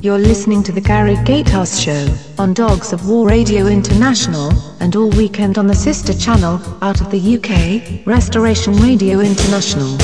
You're listening to the Gary Gatehouse Show on Dogs of War Radio International, and all weekend on the sister channel, out of the UK, Restoration Radio International.